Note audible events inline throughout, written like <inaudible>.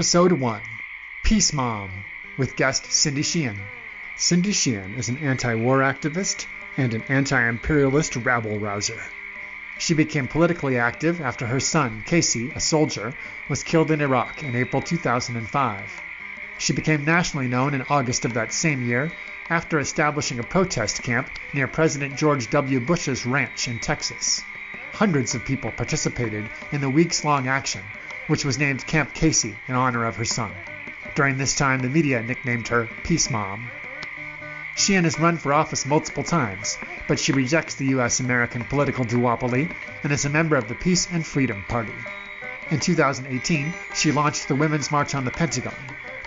Episode 1 Peace Mom with guest Cindy Sheehan. Cindy Sheehan is an anti war activist and an anti imperialist rabble rouser. She became politically active after her son, Casey, a soldier, was killed in Iraq in April 2005. She became nationally known in August of that same year after establishing a protest camp near President George W. Bush's ranch in Texas. Hundreds of people participated in the weeks long action which was named Camp Casey in honor of her son. During this time, the media nicknamed her Peace Mom. Sheehan has run for office multiple times, but she rejects the U.S. American political duopoly and is a member of the Peace and Freedom Party. In 2018, she launched the Women's March on the Pentagon,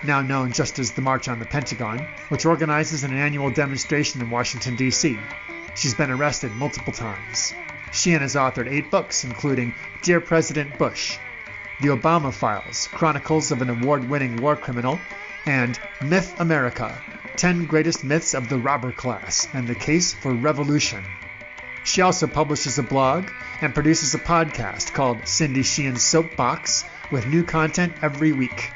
now known just as the March on the Pentagon, which organizes an annual demonstration in Washington, D.C. She's been arrested multiple times. Sheehan has authored eight books, including Dear President Bush, the Obama Files, Chronicles of an Award winning war criminal, and Myth America 10 Greatest Myths of the Robber Class and the Case for Revolution. She also publishes a blog and produces a podcast called Cindy Sheehan's Soapbox with new content every week.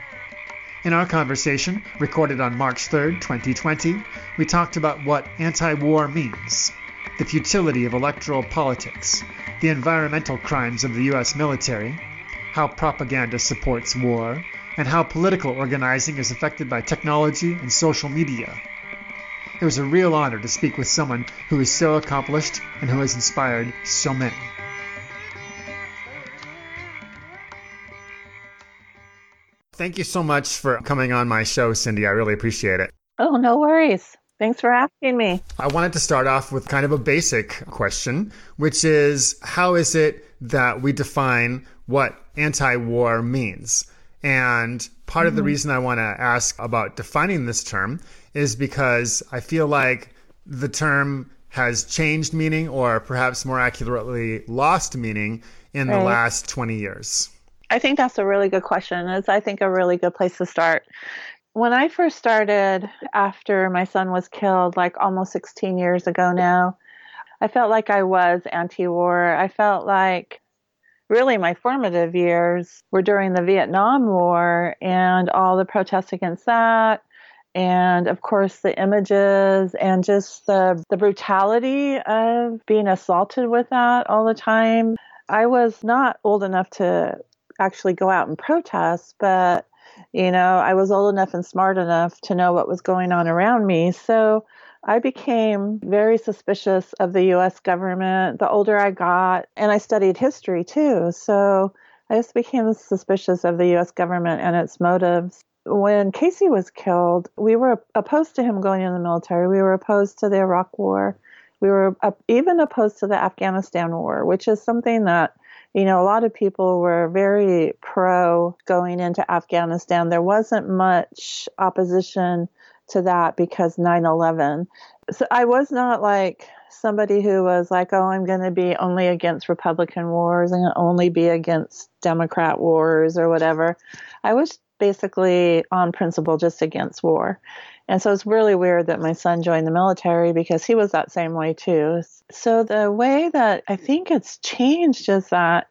In our conversation, recorded on March 3, 2020, we talked about what anti war means, the futility of electoral politics, the environmental crimes of the U.S. military, how propaganda supports war, and how political organizing is affected by technology and social media. It was a real honor to speak with someone who is so accomplished and who has inspired so many. Thank you so much for coming on my show, Cindy. I really appreciate it. Oh, no worries. Thanks for asking me. I wanted to start off with kind of a basic question, which is how is it that we define what anti war means. And part mm-hmm. of the mm-hmm. reason I want to ask about defining this term is because I feel like the term has changed meaning or perhaps more accurately lost meaning in right. the last 20 years. I think that's a really good question. It's, I think, a really good place to start. When I first started after my son was killed, like almost 16 years ago now, I felt like I was anti war. I felt like really my formative years were during the Vietnam War and all the protests against that. And of course, the images and just the, the brutality of being assaulted with that all the time. I was not old enough to actually go out and protest, but you know, I was old enough and smart enough to know what was going on around me. So I became very suspicious of the US government the older I got, and I studied history too. So I just became suspicious of the US government and its motives. When Casey was killed, we were opposed to him going in the military. We were opposed to the Iraq War. We were even opposed to the Afghanistan War, which is something that you know, a lot of people were very pro going into Afghanistan. There wasn't much opposition to that because 9 11. So I was not like somebody who was like, oh, I'm going to be only against Republican wars and only be against Democrat wars or whatever. I was basically on principle just against war. And so it's really weird that my son joined the military because he was that same way too. So the way that I think it's changed is that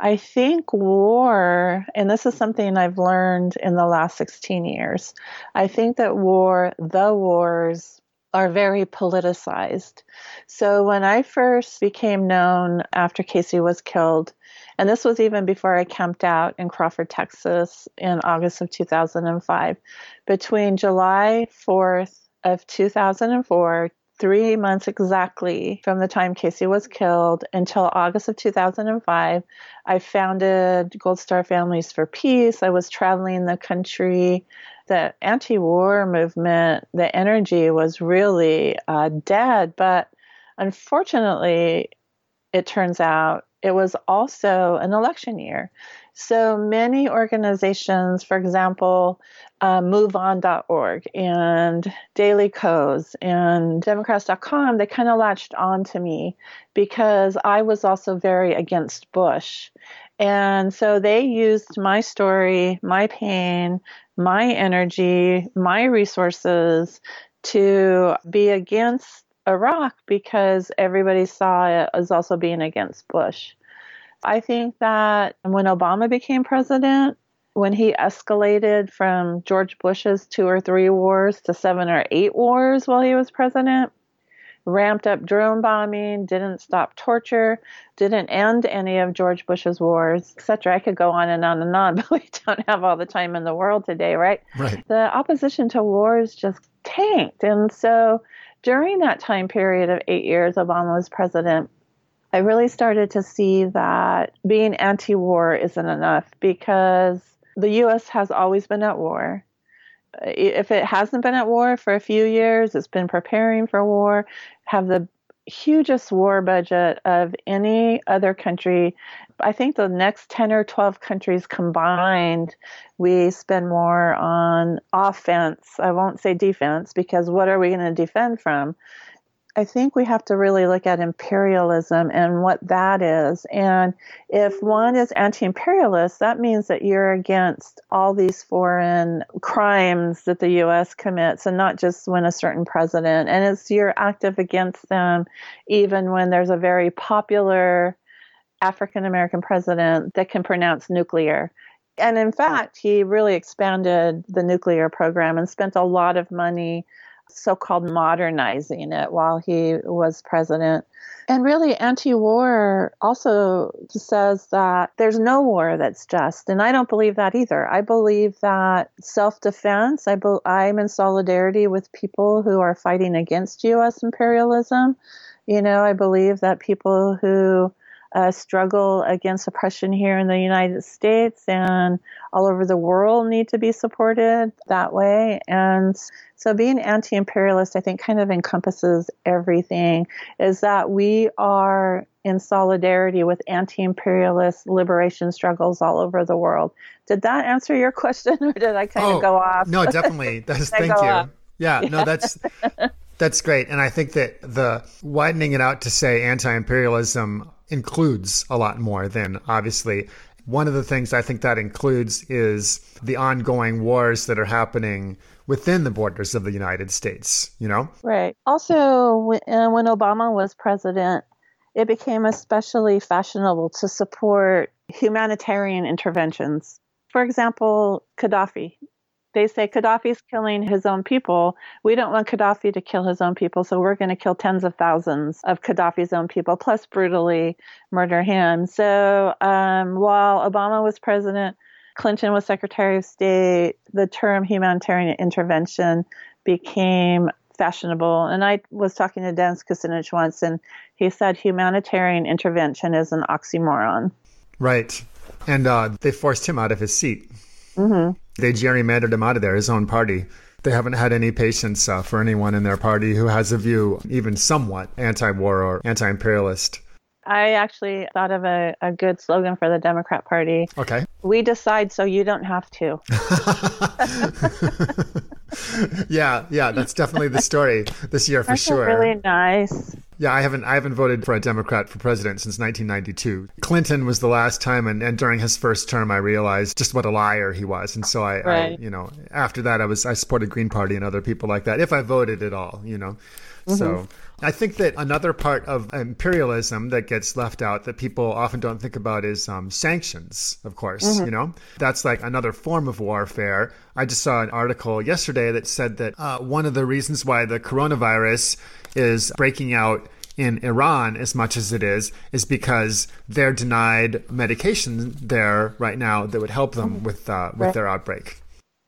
I think war, and this is something I've learned in the last 16 years, I think that war, the wars, are very politicized. So when I first became known after Casey was killed, and this was even before I camped out in Crawford, Texas in August of 2005, between July 4th of 2004 three months exactly from the time Casey was killed until August of 2005. I founded Gold Star Families for Peace. I was traveling the country. The anti war movement, the energy was really uh, dead. But unfortunately, it turns out it was also an election year. So many organizations, for example, uh, MoveOn.org and Daily Kos and Democrats.com, they kind of latched on to me because I was also very against Bush. And so they used my story, my pain, my energy, my resources to be against Iraq because everybody saw it as also being against Bush. I think that when Obama became president, when he escalated from George Bush's two or three wars to seven or eight wars while he was president, ramped up drone bombing, didn't stop torture, didn't end any of George Bush's wars, etc. I could go on and on and on, <laughs> but we don't have all the time in the world today, right? Right. The opposition to wars just tanked. And so during that time period of eight years Obama was president, I really started to see that being anti war isn't enough because the U.S. has always been at war. If it hasn't been at war for a few years, it's been preparing for war, have the hugest war budget of any other country. I think the next 10 or 12 countries combined, we spend more on offense. I won't say defense because what are we going to defend from? I think we have to really look at imperialism and what that is. And if one is anti imperialist, that means that you're against all these foreign crimes that the U.S. commits and not just when a certain president. And it's you're active against them even when there's a very popular African American president that can pronounce nuclear. And in fact, he really expanded the nuclear program and spent a lot of money so called modernizing it while he was president. And really, anti war also says that there's no war that's just. And I don't believe that either. I believe that self defense, I be, I'm in solidarity with people who are fighting against U.S. imperialism. You know, I believe that people who uh, struggle against oppression here in the United States and all over the world need to be supported that way. And so being anti imperialist, I think, kind of encompasses everything, is that we are in solidarity with anti imperialist liberation struggles all over the world. Did that answer your <laughs> question or did I kind oh, of go off? No, <laughs> definitely. That's, thank you. Yeah, yeah, no, that's. That's great. And I think that the widening it out to say anti imperialism includes a lot more than obviously. One of the things I think that includes is the ongoing wars that are happening within the borders of the United States, you know? Right. Also, when, uh, when Obama was president, it became especially fashionable to support humanitarian interventions. For example, Gaddafi they say Gaddafi's killing his own people. We don't want Gaddafi to kill his own people, so we're going to kill tens of thousands of Gaddafi's own people, plus brutally murder him. So um, while Obama was president, Clinton was Secretary of State, the term humanitarian intervention became fashionable. And I was talking to Dennis Kucinich once, and he said humanitarian intervention is an oxymoron. Right. And uh, they forced him out of his seat. Mm-hmm. They gerrymandered him out of there, his own party. They haven't had any patience uh, for anyone in their party who has a view, even somewhat anti war or anti imperialist. I actually thought of a, a good slogan for the Democrat Party. Okay. We decide so you don't have to. <laughs> <laughs> <laughs> yeah, yeah, that's definitely the story this year for That's sure. Really nice. Yeah, I haven't I haven't voted for a Democrat for president since 1992. Clinton was the last time, and, and during his first term, I realized just what a liar he was, and so I, Right. I you know, after that, I was I supported Green Party and other people like that if I voted at all, you know. So mm-hmm. I think that another part of imperialism that gets left out that people often don't think about is um, sanctions. Of course, you know that's like another form of warfare. I just saw an article yesterday that said that uh, one of the reasons why the coronavirus is breaking out in Iran as much as it is is because they're denied medication there right now that would help them with uh, with Right. their outbreak.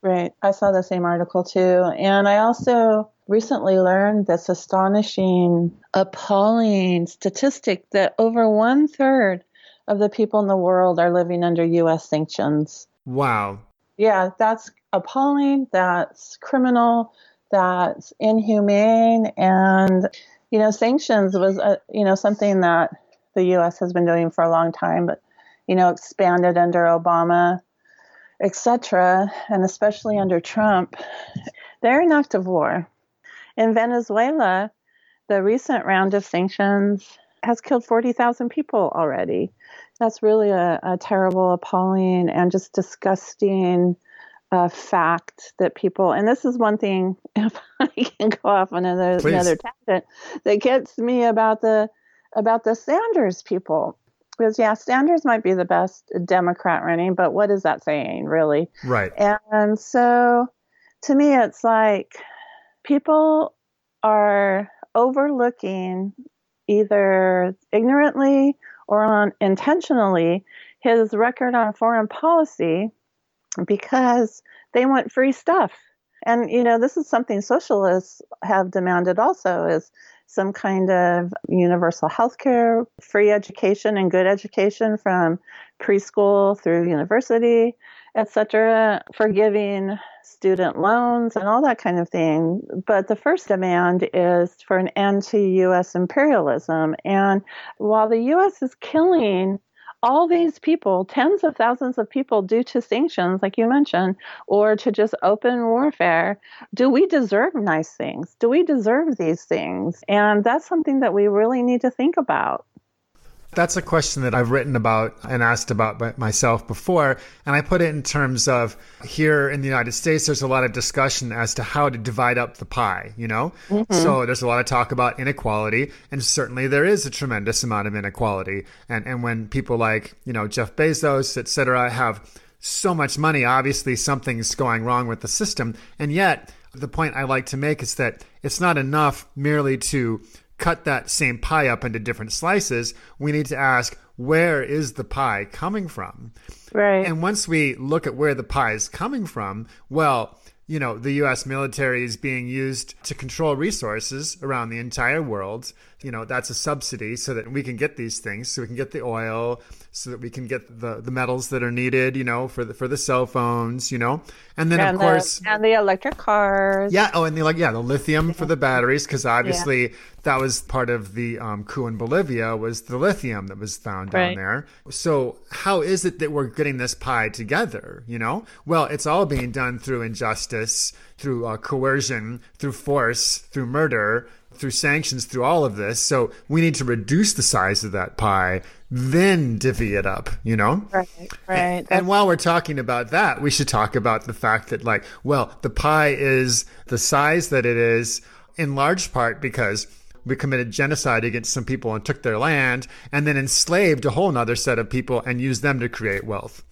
Right. I saw the same article too. And I also recently learned this astonishing, appalling statistic that over one third of the people in the world are living under U.S. sanctions. Wow. Yeah, that's appalling. That's criminal. That's inhumane. And, you know, sanctions was, uh, you know, something that the U.S. has been doing for a long time, but you know, expanded under Obama, etc., and especially under Trump, they're in of war. In Venezuela, the recent round of sanctions has killed 40,000 people already. That's really a, a terrible, appalling, and just disgusting uh, fact that people, and this is one thing, <laughs> if I can go off on another, another tangent, that gets me about the about the Sanders people. Because yeah, Sanders might be the best Democrat running, but what is that saying, really? Right. And, so, to me, it's like people are overlooking either ignorantly or on intentionally his record on foreign policy because they want free stuff. And you know, this is something socialists have demanded also is some kind of universal health care, free education and good education from preschool through university, etc., forgiving student loans and all that kind of thing. But the first demand is for an end to US imperialism. And while the US is killing all these people, tens of thousands of people, due to sanctions, like you mentioned, or to just open warfare, do we deserve nice things? Do we deserve these things? And that's something that we really need to think about. That's a question that I've written about and asked about myself before. And I put it in terms of here in the United States, there's a lot of discussion as to how to divide up the pie, you know? Mm-hmm. So there's a lot of talk about inequality. And certainly there is a tremendous amount of inequality. And, and when people like, you know, Jeff Bezos, et cetera, have so much money, obviously something's going wrong with the system. And yet, the point I like to make is that it's not enough merely to cut that same pie up into different slices, we need to ask where is the pie coming from? Right. And once we look at where the pie is coming from, well, you know, the US military is being used to control resources around the entire world. You know, that's a subsidy so that we can get these things, so we can get the oil, so that we can get the, the metals that are needed, you know, for the for the cell phones, you know. And then and of the, course and the electric cars. Yeah, oh and the like yeah, the lithium for the batteries cuz obviously yeah. that was part of the um, coup in Bolivia was the lithium that was found down there. So, how is it that we're getting this pie together, you know? Well, it's all being done through injustice, through uh, coercion, through force, through murder, through sanctions, through all of this. So we need to reduce the size of that pie, then divvy it up, you know? Right, right. And, and, while we're talking about that, we should talk about the fact that, like, well, the pie is the size that it is in large part because we committed genocide against some people and took their land and then enslaved a whole nother set of people and used them to create wealth.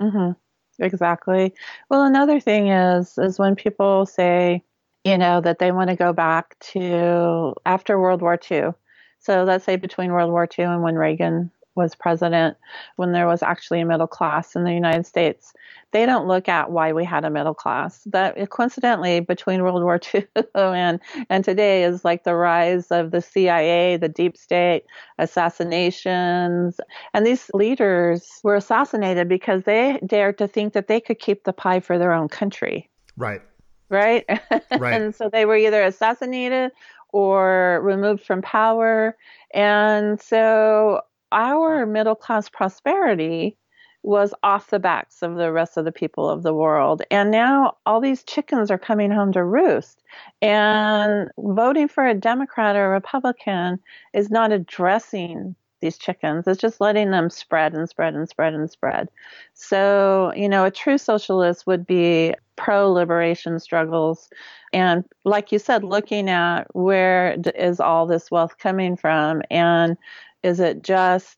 Mm-hmm. Exactly. Well, another thing is, is when people say, you know, that they want to go back to after World War II. So let's say between World War II and when Reagan was president, when there was actually a middle class in the United States, they don't look at why we had a middle class. That coincidentally between World War <laughs> II and and today is like the rise of the CIA, the deep state, assassinations, and these leaders were assassinated because they dared to think that they could keep the pie for their own country. Right right? <laughs> Right. and so they were either assassinated or removed from power. And so our middle class prosperity was off the backs of the rest of the people of the world. And now all these chickens are coming home to roost. And voting for a Democrat or a Republican is not addressing these chickens. It's just letting them spread and spread and spread and spread. So, you know, a true socialist would be pro liberation struggles. And like you said, looking at where is all this wealth coming from? And is it just,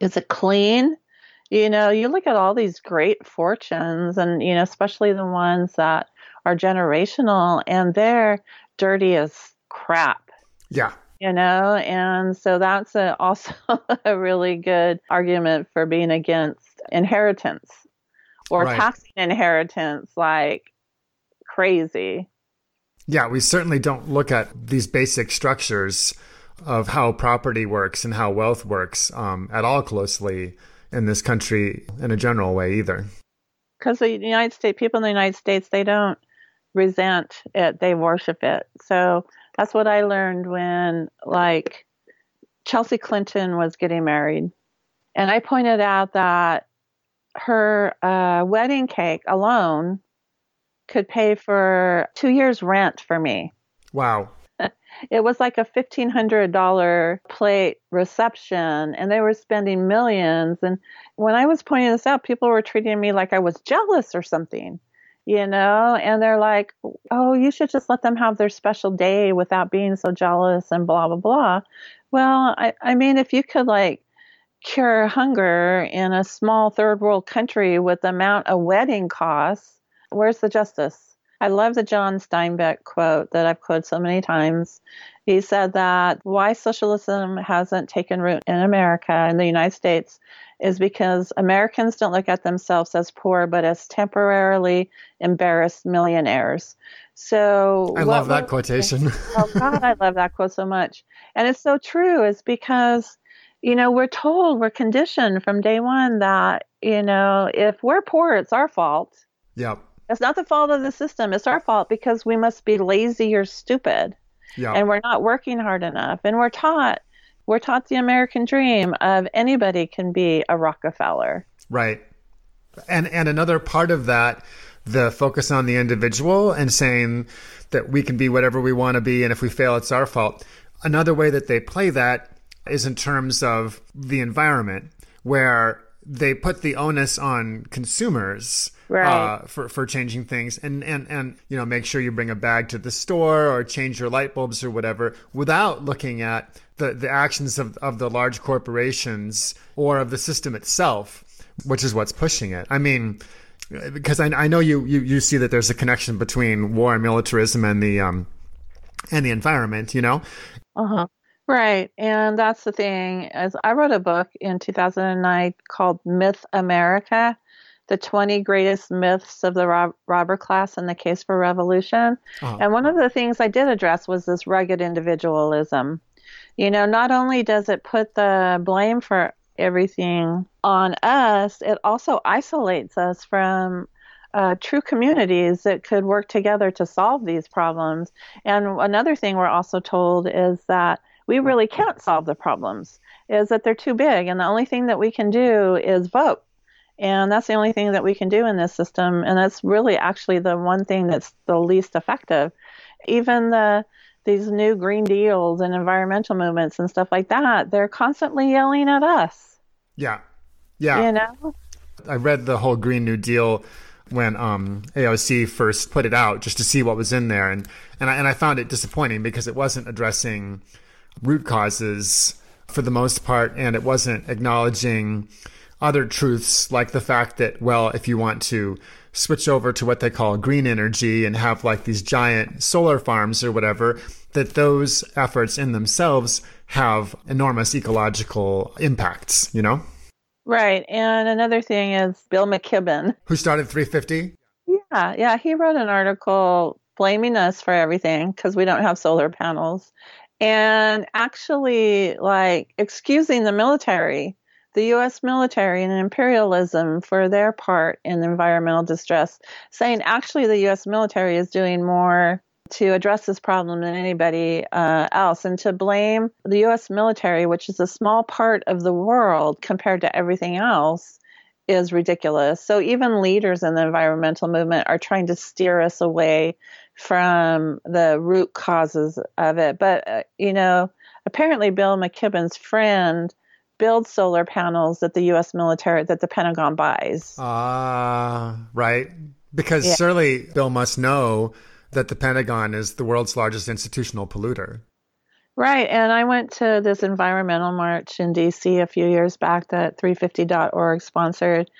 is it clean? You know, you look at all these great fortunes and, you know, especially the ones that are generational and they're dirty as crap. Yeah you know? And so that's a, <laughs> also a really good argument for being against inheritance or right. taxing inheritance like crazy. Yeah we certainly don't look at these basic structures of how property works and how wealth works um, at all closely in this country in a general way either. Because the united states people in the united states they don't resent it they worship it. So that's what I learned when like Chelsea Clinton was getting married. And I pointed out that her uh, wedding cake alone could pay for two years' rent for me. Wow. <laughs> It was like a $1,500 plate reception, and they were spending millions. And when I was pointing this out, people were treating me like I was jealous or something, you know? And they're like, oh, you should just let them have their special day without being so jealous and blah, blah, blah. Well, I, I mean, if you could like cure hunger in a small third world country with the amount of wedding costs, where's the justice? I love the John Steinbeck quote that I've quoted so many times. He said that why socialism hasn't taken root in America, in the United States, is because Americans don't look at themselves as poor, but as temporarily embarrassed millionaires. So I love that quotation. <laughs> oh God, I love that quote so much. And it's so true, is because, you know, we're told, we're conditioned from day one that, you know, if we're poor, it's our fault. Yep. It's not the fault of the system. It's our fault because we must be lazy or stupid. Yeah. And we're not working hard enough. And we're taught we're taught the American dream of anybody can be a Rockefeller. Right. And and another part of that the focus on the individual and saying that we can be whatever we want to be and if we fail it's our fault. Another way that they play that is in terms of the environment where they put the onus on consumers right. uh, for for changing things, and and and you know make sure you bring a bag to the store or change your light bulbs or whatever, without looking at the the actions of of the large corporations or of the system itself, which is what's pushing it. I mean. Because I, I know you, you, you see that there's a connection between war and militarism and the um and the environment, you know. Uh huh. Right. And that's the thing as I wrote a book in 2009 called Myth America, the 20 greatest myths of the rob- robber class and the case for revolution. Uh-huh. And one of the things I did address was this rugged individualism. You know, not only does it put the blame for everything on us, it also isolates us from uh, true communities that could work together to solve these problems. And another thing we're also told is that we really can't solve the problems is that they're too big and the only thing that we can do is vote. And that's the only thing that we can do in this system and that's really actually the one thing that's the least effective. Even the these new green deals and environmental movements and stuff like that they're constantly yelling at us. Yeah. Yeah. You know? I read the whole green new deal when um, AOC first put it out just to see what was in there and and I, and I found it disappointing because it wasn't addressing root causes for the most part, and it wasn't acknowledging other truths like the fact that, well, if you want to switch over to what they call green energy and have like these giant solar farms or whatever, that those efforts in themselves have enormous ecological impacts, you know? Right. And another thing is Bill McKibben. Who started 350? Yeah. Yeah. He wrote an article blaming us for everything because we don't have solar panels and actually like excusing the military the US military and imperialism for their part in environmental distress, saying actually the US military is doing more to address this problem than anybody uh, else, and to blame the US military, which is a small part of the world compared to everything else, is ridiculous. So even leaders in the environmental movement are trying to steer us away from the root causes of it. But, uh, you know, apparently Bill McKibben's friend builds solar panels that the U.S. military, that the Pentagon buys. Ah, uh, right. Because yeah. surely Bill must know that the Pentagon is the world's largest institutional polluter. Right. And I went to this environmental march in DC a few years back that 350.org sponsored.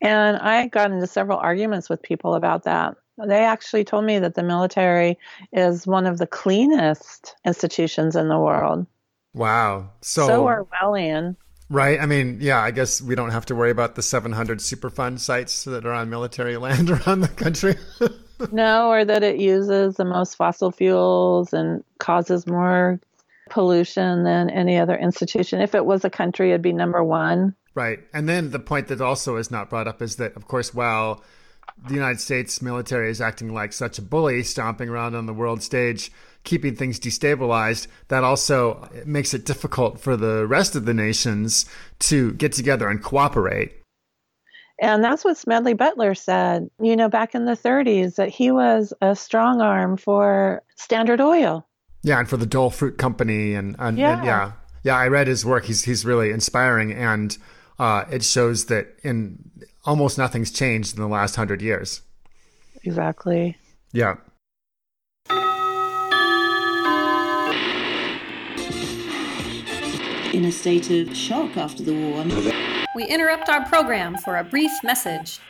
And I got into several arguments with people about that. They actually told me that the military is one of the cleanest institutions in the world. Wow. So, so Orwellian. Right. I mean, yeah, I guess we don't have to worry about the 700 Superfund sites that are on military <laughs> land around the country. <laughs> no, or that it uses the most fossil fuels and causes more pollution than any other institution. If it was a country, it'd be number one. Right. And then the point that also is not brought up is that, of course, while the United States military is acting like such a bully, stomping around on the world stage, keeping things destabilized, that also makes it difficult for the rest of the nations to get together and cooperate. And that's what Smedley Butler said, you know, back in the 30s, that he was a strong arm for Standard Oil. Yeah, and for the Dole Fruit Company, and, and yeah, and yeah, yeah. I read his work. He's he's really inspiring, and uh, it shows that in almost nothing's changed in the last hundred years. Exactly. Yeah. In a state of shock after the war. We interrupt our program for a brief message.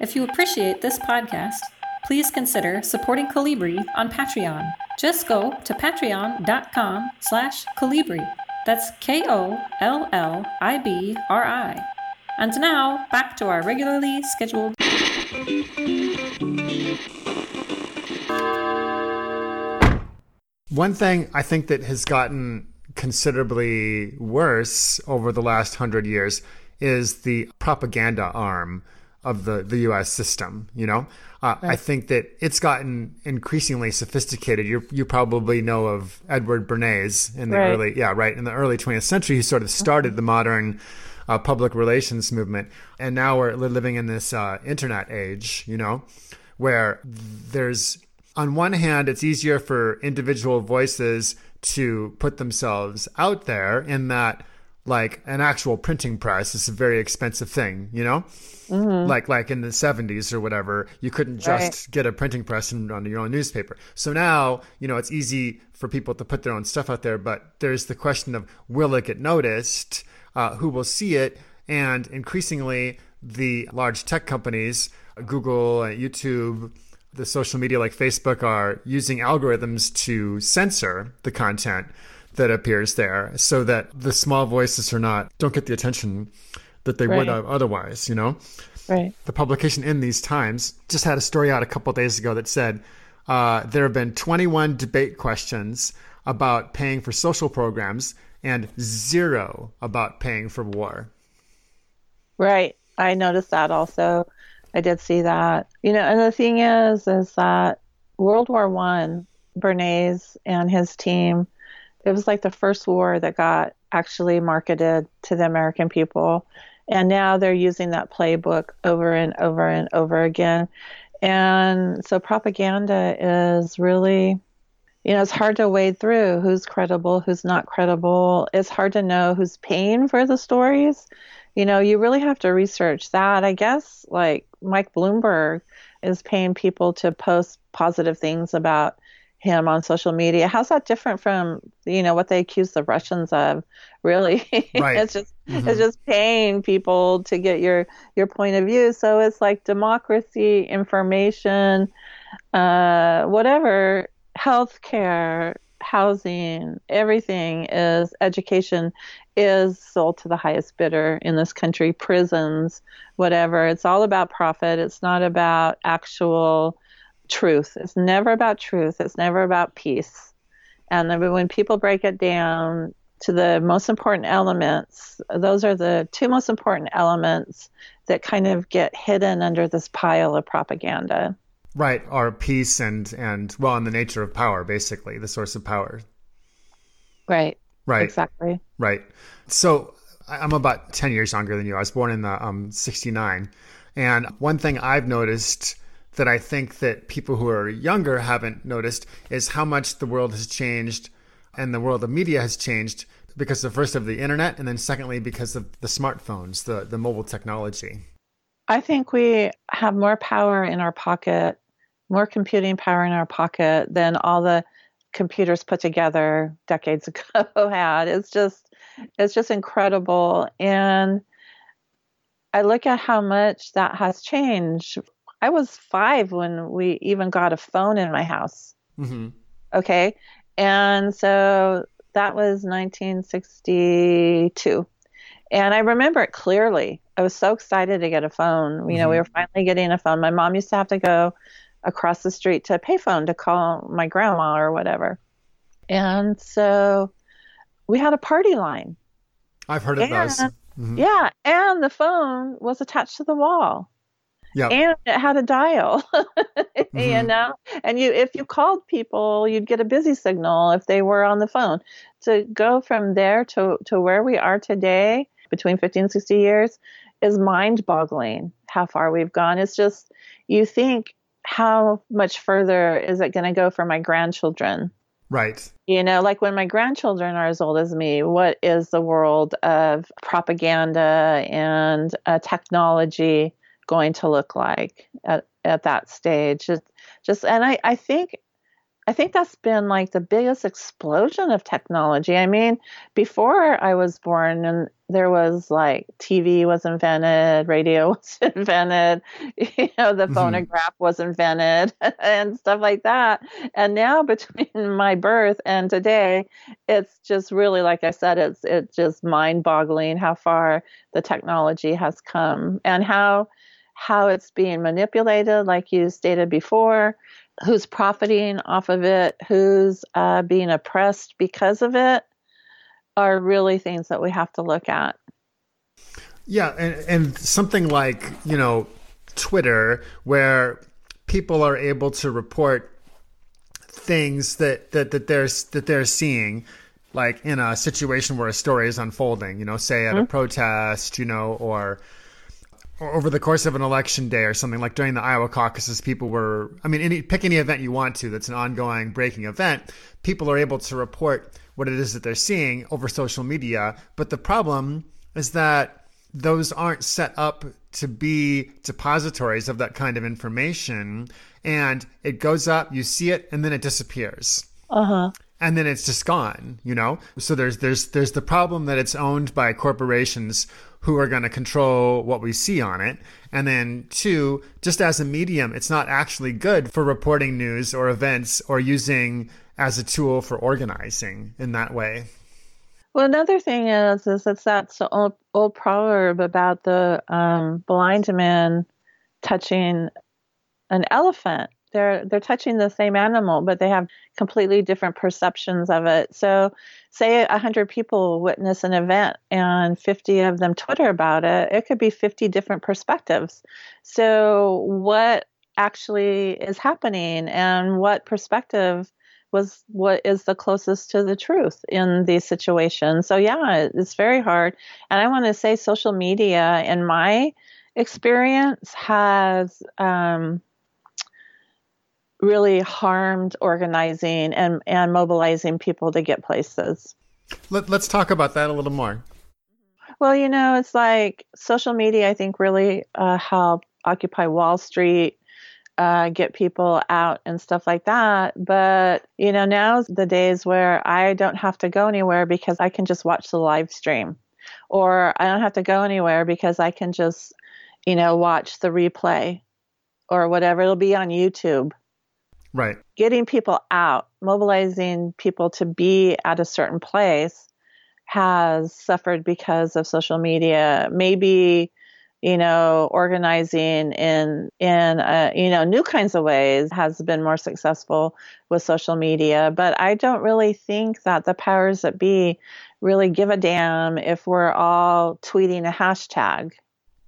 If you appreciate this podcast, please consider supporting Kollibri on Patreon. Just go to patreon.com slash Kollibri. That's K-O-L-L-I-B-R-I. And now, back to our regularly scheduled... One thing I think that has gotten considerably worse over the last hundred years is the propaganda arm of the, the U.S. system. You know, uh, right. I think that it's gotten increasingly sophisticated. You you probably know of Edward Bernays in the right. early yeah right in the early 20th century. He sort of started the modern uh, public relations movement, and now we're living in this uh, internet age. You know, where there's on one hand, it's easier for individual voices to put themselves out there in that like an actual printing press is a very expensive thing, you know? Mm-hmm. Like like in the 70s or whatever, you couldn't just right. get a printing press and run your own newspaper. So now, you know, it's easy for people to put their own stuff out there, but there's the question of will it get noticed? Uh, who will see it? And increasingly, the large tech companies, Google, and YouTube, the social media like Facebook, are using algorithms to censor the content that appears there so that the small voices are not don't get the attention that they right. would have otherwise you know? Right. The publication in these times just had a story out a couple days ago that said uh, there have been 21 debate questions about paying for social programs and zero about paying for war. Right. I noticed that also. I did see that. You know and the thing is is that world war one bernays and his team it was like the first war that got actually marketed to the American people. And now they're using that playbook over and over and over again. And so propaganda is really, you know, it's hard to wade through who's credible, who's not credible. It's hard to know who's paying for the stories. You know, you really have to research that. I guess like Mike Bloomberg is paying people to post positive things about him on social media. How's that different from you know what they accuse the Russians of? Really, <laughs> right. it's just mm-hmm. it's just paying people to get your your point of view. So it's like democracy, information, uh, whatever, healthcare, housing, everything is education is sold to the highest bidder in this country. Prisons, whatever. It's all about profit. It's not about actual truth. It's never about truth. It's never about peace. And then when people break it down to the most important elements, those are the two most important elements that kind of get hidden under this pile of propaganda. Right, are peace and and well, and the nature of power, basically, the source of power. Right. Right. Exactly. Right. So I'm about 10 years younger than you. I was born in the um 69. And one thing I've noticed that I think that people who are younger haven't noticed is how much the world has changed and the world of media has changed because of first of the internet and then secondly because of the smartphones, the, the mobile technology. I think we have more power in our pocket, more computing power in our pocket than all the computers put together decades <laughs> ago had. It's just it's just incredible and I look at how much that has changed I was five when we even got a phone in my house. Mm-hmm. Okay. And so that was 1962. And I remember it clearly. I was so excited to get a phone. You mm-hmm. know, we mm-hmm. were finally getting a phone. My mom used to have to go across the street to a payphone to call my grandma or whatever. And so we had a party line. I've heard of and, those. Mm-hmm. Yeah, and the phone was attached to the wall. Yep. and it had a dial you Mhm. know and you if you called people you'd get a busy signal if they were on the phone to go from there to to where we are today between 50 and 60 years is mind boggling how far we've gone it's just you think how much further is it going to go for my grandchildren Right. you know, like when my grandchildren are as old as me, what is the world of propaganda and uh, technology going to look like at, at that stage? Just, just, and I, I think, I think that's been like the biggest explosion of technology. I mean, before I was born, and there was like TV was invented, radio <laughs> was invented, you know, the Mhm. phonograph was invented, <laughs> and stuff like that. And now between <laughs> my birth and today, it's just really, like I said, it's it's just mind-boggling how far the technology has come and how how it's being manipulated, like you stated before, who's profiting off of it, who's uh, being oppressed because of it, are really things that we have to look at. Yeah, and, and something like you know Twitter, where people are able to report things that that that they're that they're seeing, like in a situation where a story is unfolding. You know, say at a protest, you know, or over the course of an election day or something like during the Iowa caucuses, people were, I mean, any, pick any event you want to that's an ongoing breaking event. People are able to report what it is that they're seeing over social media. But the problem is that those aren't set up to be depositories of that kind of information. And it goes up, you see it, and then it disappears Uh huh. and then it's just gone you know so there's there's there's the problem that it's owned by corporations who are going to control what we see on it and then two just as a medium it's not actually good for reporting news or events or using as a tool for organizing in that way Well, another thing is, is it's that old, old proverb about the um, blind man touching an elephant. They're they're touching the same animal, but they have completely different perceptions of it. So, say a hundred people witness an event and fifty of them Twitter about it. It could be fifty different perspectives. So, what actually is happening, and what perspective was what is the closest to the truth in these situations. So yeah, it's very hard. And I want to say social media in my experience has um, really harmed organizing and, and mobilizing people to get places. Let, let's talk about that a little more Well, you know, it's like social media, I think, really uh, helped Occupy Wall Street, uh, get people out and stuff like that. But, you know, now's the days where I don't have to go anywhere because I can just watch the live stream, or I don't have to go anywhere because I can just, you know, watch the replay or whatever. It'll be on YouTube right getting people out, mobilizing people to be at a certain place has suffered because of social media. Maybe, you know, organizing in in uh, you know new kinds of ways has been more successful with social media. But I don't really think that the powers that be really give a damn if we're all tweeting a hashtag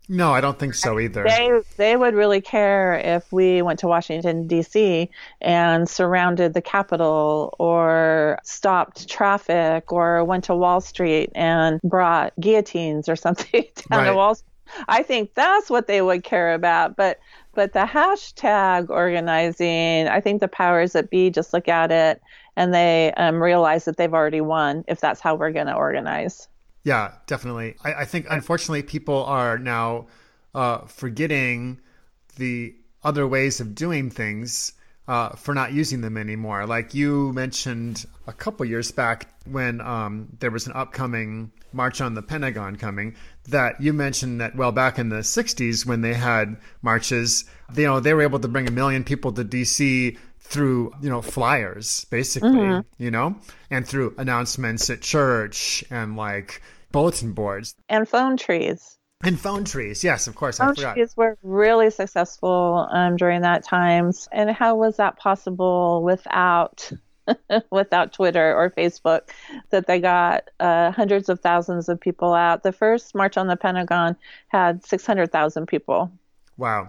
no i don't think so either they they would really care if we went to Washington D.C. and surrounded the Capitol or stopped traffic or went to Wall Street and brought guillotines or <laughs> something down Right. to Wall Street. I think that's what they would care about. But but the hashtag organizing, I think the powers that be just look at it and they um, realize that they've already won if that's how we're going to organize. Yeah, definitely. I, I think unfortunately people are now uh, forgetting the other ways of doing things uh, for not using them anymore. Like you mentioned a couple years back when um, there was an upcoming march on the Pentagon coming, that you mentioned that well back in the '60s when they had marches, you know they were able to bring a million people to DC through you know flyers basically you know and through announcements at church and like bulletin boards And phone trees. and phone trees yes of course i Phone forgot trees were really successful um, during that times. And how was that possible without <laughs> without Twitter or Facebook? That they got uh, hundreds of thousands of people out. The first march on the Pentagon had six hundred thousand people. wow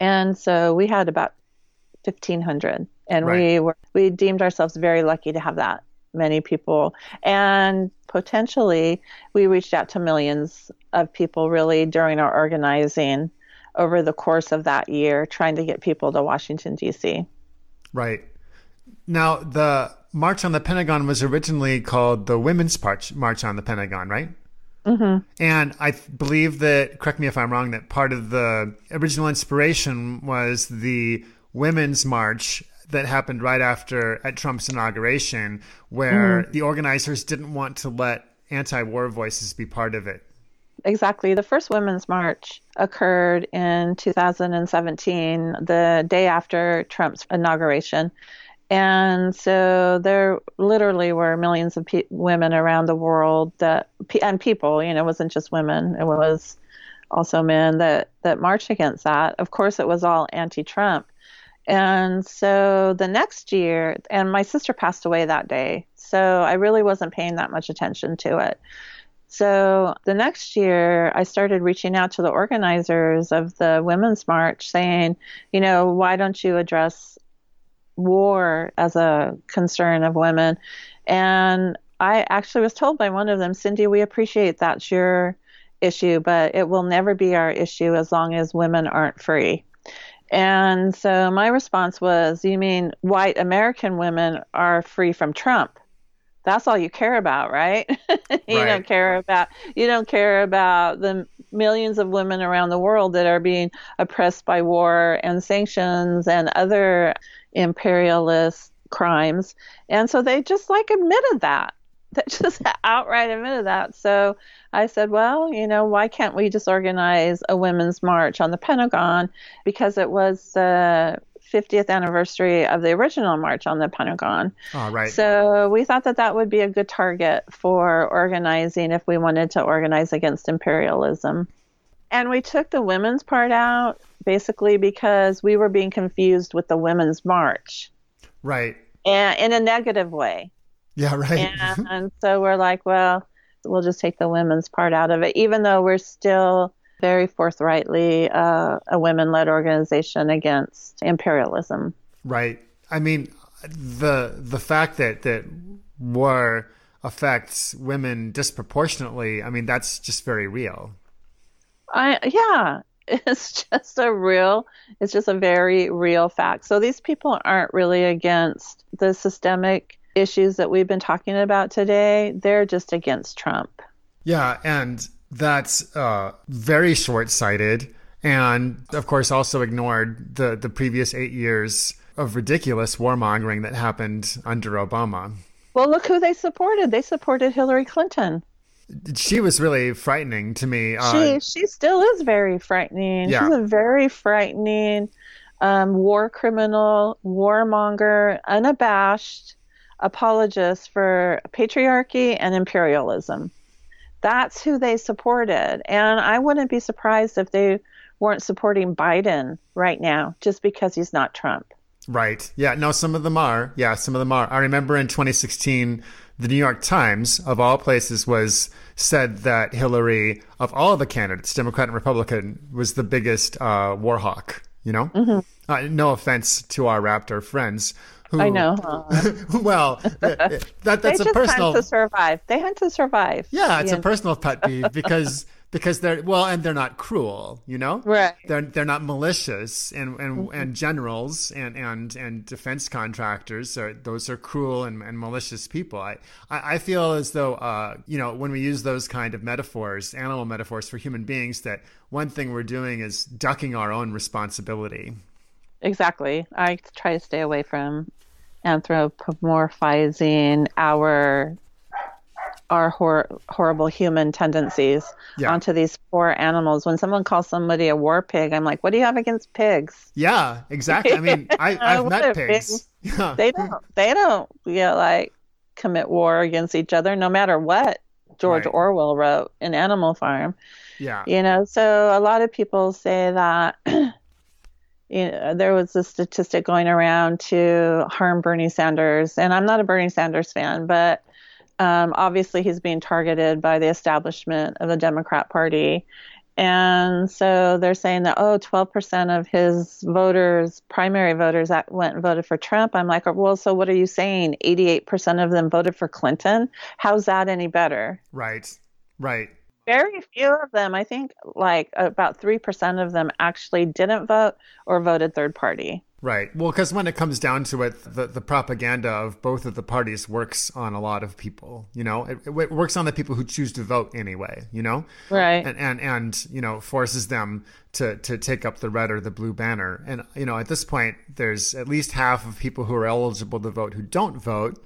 And so we had about 1500 and Right. we were we deemed ourselves very lucky to have that many people and potentially we reached out to millions of people really during our organizing over the course of that year trying to get people to Washington DC. Right. Now, the March on the Pentagon was originally called the Women's March, March on the Pentagon, right? Mm-hmm. And I believe that, correct me if I'm wrong, that part of the original inspiration was the Women's March that happened right after at Trump's inauguration, where mm-hmm. the organizers didn't want to let anti war voices be part of it. Exactly. The first Women's March occurred in 2017, the day after Trump's inauguration. And so there literally were millions of pe- women around the world that, and people, you know, it wasn't just women, it was also men that, that marched against that. Of course, it was all anti Trump. And so the next year, and my sister passed away that day. So I really wasn't paying that much attention to it. So the next year, I started reaching out to the organizers of the Women's March saying, you know, why don't you address war as a concern of women? And I actually was told by one of them, Cindy, we appreciate that's your issue, but it will never be our issue as long as women aren't free. And so my response was, You mean white American women are free from Trump? That's all you care about, right? <laughs> you Right. don't care about you don't care about the millions of women around the world that are being oppressed by war and sanctions and other imperialist crimes. And so they just like admitted that. <laughs> They just outright admitted that. So I said, well, you know, why can't we just organize a women's march on the Pentagon? Because it was the 50th anniversary of the original march on the Pentagon. Oh, right. So we thought that that would be a good target for organizing if we wanted to organize against imperialism. And we took the women's part out basically because we were being confused with the women's march right. and in a negative way. Yeah, right. And, <laughs> and so we're like, well, we'll just take the women's part out of it, even though we're still very forthrightly uh, a women led organization against imperialism. Right. I mean, the the fact that that war affects women disproportionately. I mean, that's just very real. I yeah, <laughs> it's just a real it's just a very real fact. So these people aren't really against the systemic issues that we've been talking about today. They're just against Trump. Yeah, and that's uh, very short-sighted, and of course also ignored the the previous eight years of ridiculous warmongering that happened under Obama. Well, look who they supported. They supported Hillary Clinton. She was really frightening to me. Uh, she she still is very frightening. Yeah. She's a very frightening um, war criminal, warmonger, unabashed apologist for patriarchy and imperialism. That's who they supported, and I wouldn't be surprised if they weren't supporting Biden right now just because he's not Trump. Right. Yeah. No, some of them are. Yeah, some of them are. I remember in 2016, the New York Times, of all places, was said that Hillary, of all the candidates, Democrat and Republican, was the biggest uh, war hawk. You know. Mm-hmm. Uh, no offense to our Raptor friends. Who, I know. huh? <laughs> well, that, that they that's a just personal. hunt to survive. They hunt to survive. Yeah, it's a personal pet peeve <laughs> because because they're well, and they're not cruel. You know. Right. they're they're not malicious and and, Mm-hmm. and generals and, and and defense contractors are those are cruel and, and malicious people I, I I feel as though uh you know when we use those kind of metaphors animal metaphors for human beings that one thing we're doing is ducking our own responsibility Exactly. I try to stay away from anthropomorphizing our our hor- horrible human tendencies Yeah. onto these poor animals. When someone calls somebody a war pig, I'm like, "What do you have against pigs? yeah exactly I mean I <laughs> I've met pigs yeah They don't. They don't. Yeah, like commit war against each other, no matter what George Right. Orwell wrote in Animal Farm. yeah You know, so a lot of people say that <clears throat> you know, there was a statistic going around to harm Bernie Sanders, and I'm not a Bernie Sanders fan, but um, obviously he's being targeted by the establishment of the Democrat Party. And so they're saying that, oh, 12% of his voters, primary voters, that went and voted for Trump. I'm like, well, so what are you saying? 88% of them voted for Clinton? How's that any better? Right, right. Very few of them, I think like about 3% of them actually didn't vote or voted third party. Right. Well, because when it comes down to it, the, the propaganda of both of the parties works on a lot of people. You know, it, it works on the people who choose to vote anyway. You know, right? And and and you know forces them to to take up the red or the blue banner. And you know, at this point, there's at least half of people who are eligible to vote who don't vote.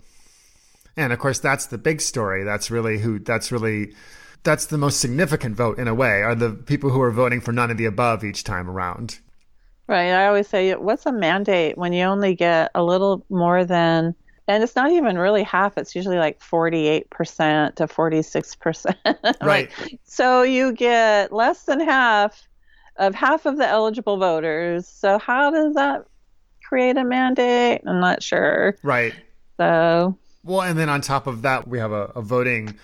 And of course, that's the big story. That's really who. That's really that's the most significant vote in a way. Are the people who are voting for none of the above each time around. Right. I always say, what's a mandate when you only get a little more than, and it's not even really half, it's usually like 48% to 46%. <laughs> Right. so you get less than half of half of the eligible voters. So how does that create a mandate? I'm not sure. Right. So. Well, and then on top of that, we have a, a voting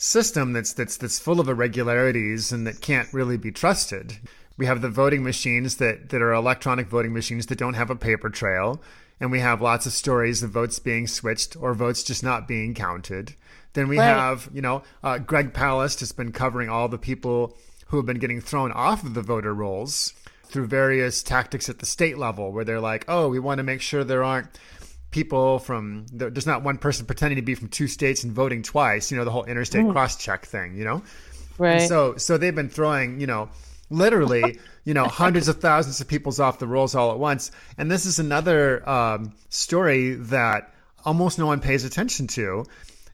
system that's that's that's full of irregularities and that can't really be trusted. We have the voting machines that, that are electronic voting machines that don't have a paper trail. And we have lots of stories of votes being switched or votes just not being counted. Then we right. have, you know, uh, Greg Palast has been covering all the people who have been getting thrown off of the voter rolls through various tactics at the state level where they're like, oh, we want to make sure there aren't people from there's not one person pretending to be from two states and voting twice you know the whole interstate mm. cross check thing you know right and so so they've been throwing you know literally, you know, <laughs> hundreds of thousands of people's off the rolls all at once. And this is another um, story that almost no one pays attention to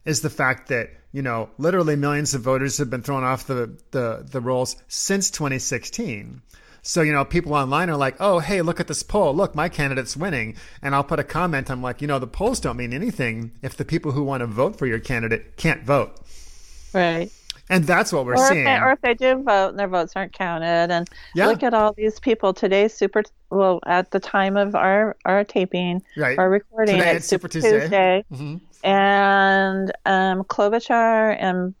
is the fact that you know literally millions of voters have been thrown off the the, the rolls since 2016 so you know people online are like oh hey look at this poll look my candidate's winning and i'll put a comment i'm like you know the polls don't mean anything if the people who want to vote for your candidate can't vote right and that's what we're or seeing. If they, or if they do vote and their votes aren't counted, and yeah. look at all these people today. Super well at the time of our our taping, right. our recording, today it's Super Tuesday, Tuesday. Mm-hmm. and um, Klobuchar and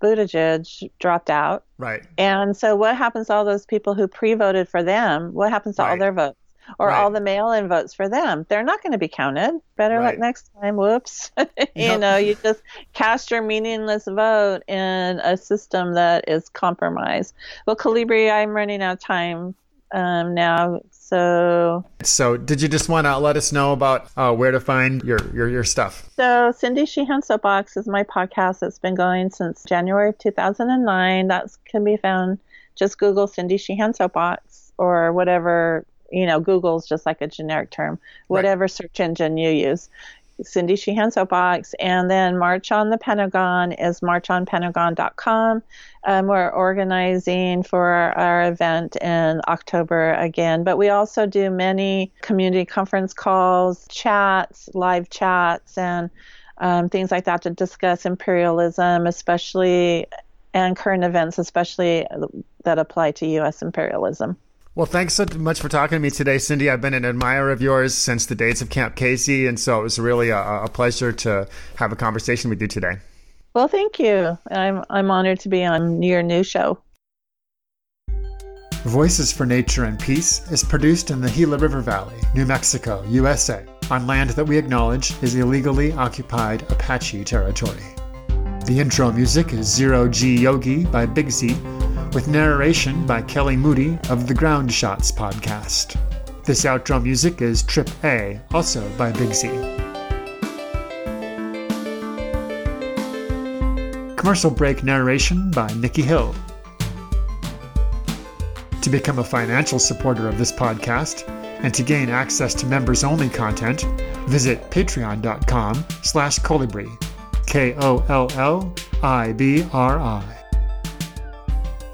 Buttigieg dropped out. Right. And so, what happens to all those people who pre-voted for them? What happens to right. all their votes? or right. all the mail-in votes for them. They're not going to be counted. Better right. luck next time. Whoops. <laughs> you know, you just cast your meaningless vote in a system that is compromised. Well, Kollibri, I'm running out of time um, now. So, so did you just want to let us know about uh, where to find your, your your stuff? So, Cindy Sheehan Soapbox is my podcast that's been going since January of 2009. That can be found. Just Google Cindy Sheehan Soapbox or whatever you know, Google's just like a generic term, whatever right. search engine you use. Cindy Sheehan Soapbox, and then March on the Pentagon is marchonpentagon.com. Um, we're organizing for our event in October again, but we also do many community conference calls, chats, live chats, and um, things like that to discuss imperialism, especially and current events, especially that apply to U.S. imperialism. Well, thanks so much for talking to me today, Cindy. I've been an admirer of yours since the days of Camp Casey, and so it was really a, a pleasure to have a conversation with you today. Well, thank you. I'm I'm honored to be on your new show. Voices for Nature and Peace is produced in the Gila River Valley, New Mexico, USA, on land that we acknowledge is illegally occupied Apache territory. The intro music is Zero G Yogi by Big Z with narration by Kelly Moody of the Ground Shots podcast. This outro music is Trip A, also by Big Z. Commercial break narration by Nikki Hill. To become a financial supporter of this podcast and to gain access to members-only content, visit patreon.com slash kollibri, K-O-L-L-I-B-R-I.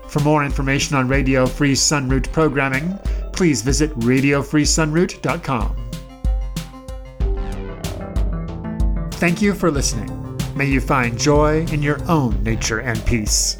For more information on Radio Free Sunroot programming, please visit radiofreesunroot.com. Thank you for listening. May you find joy in your own nature and peace.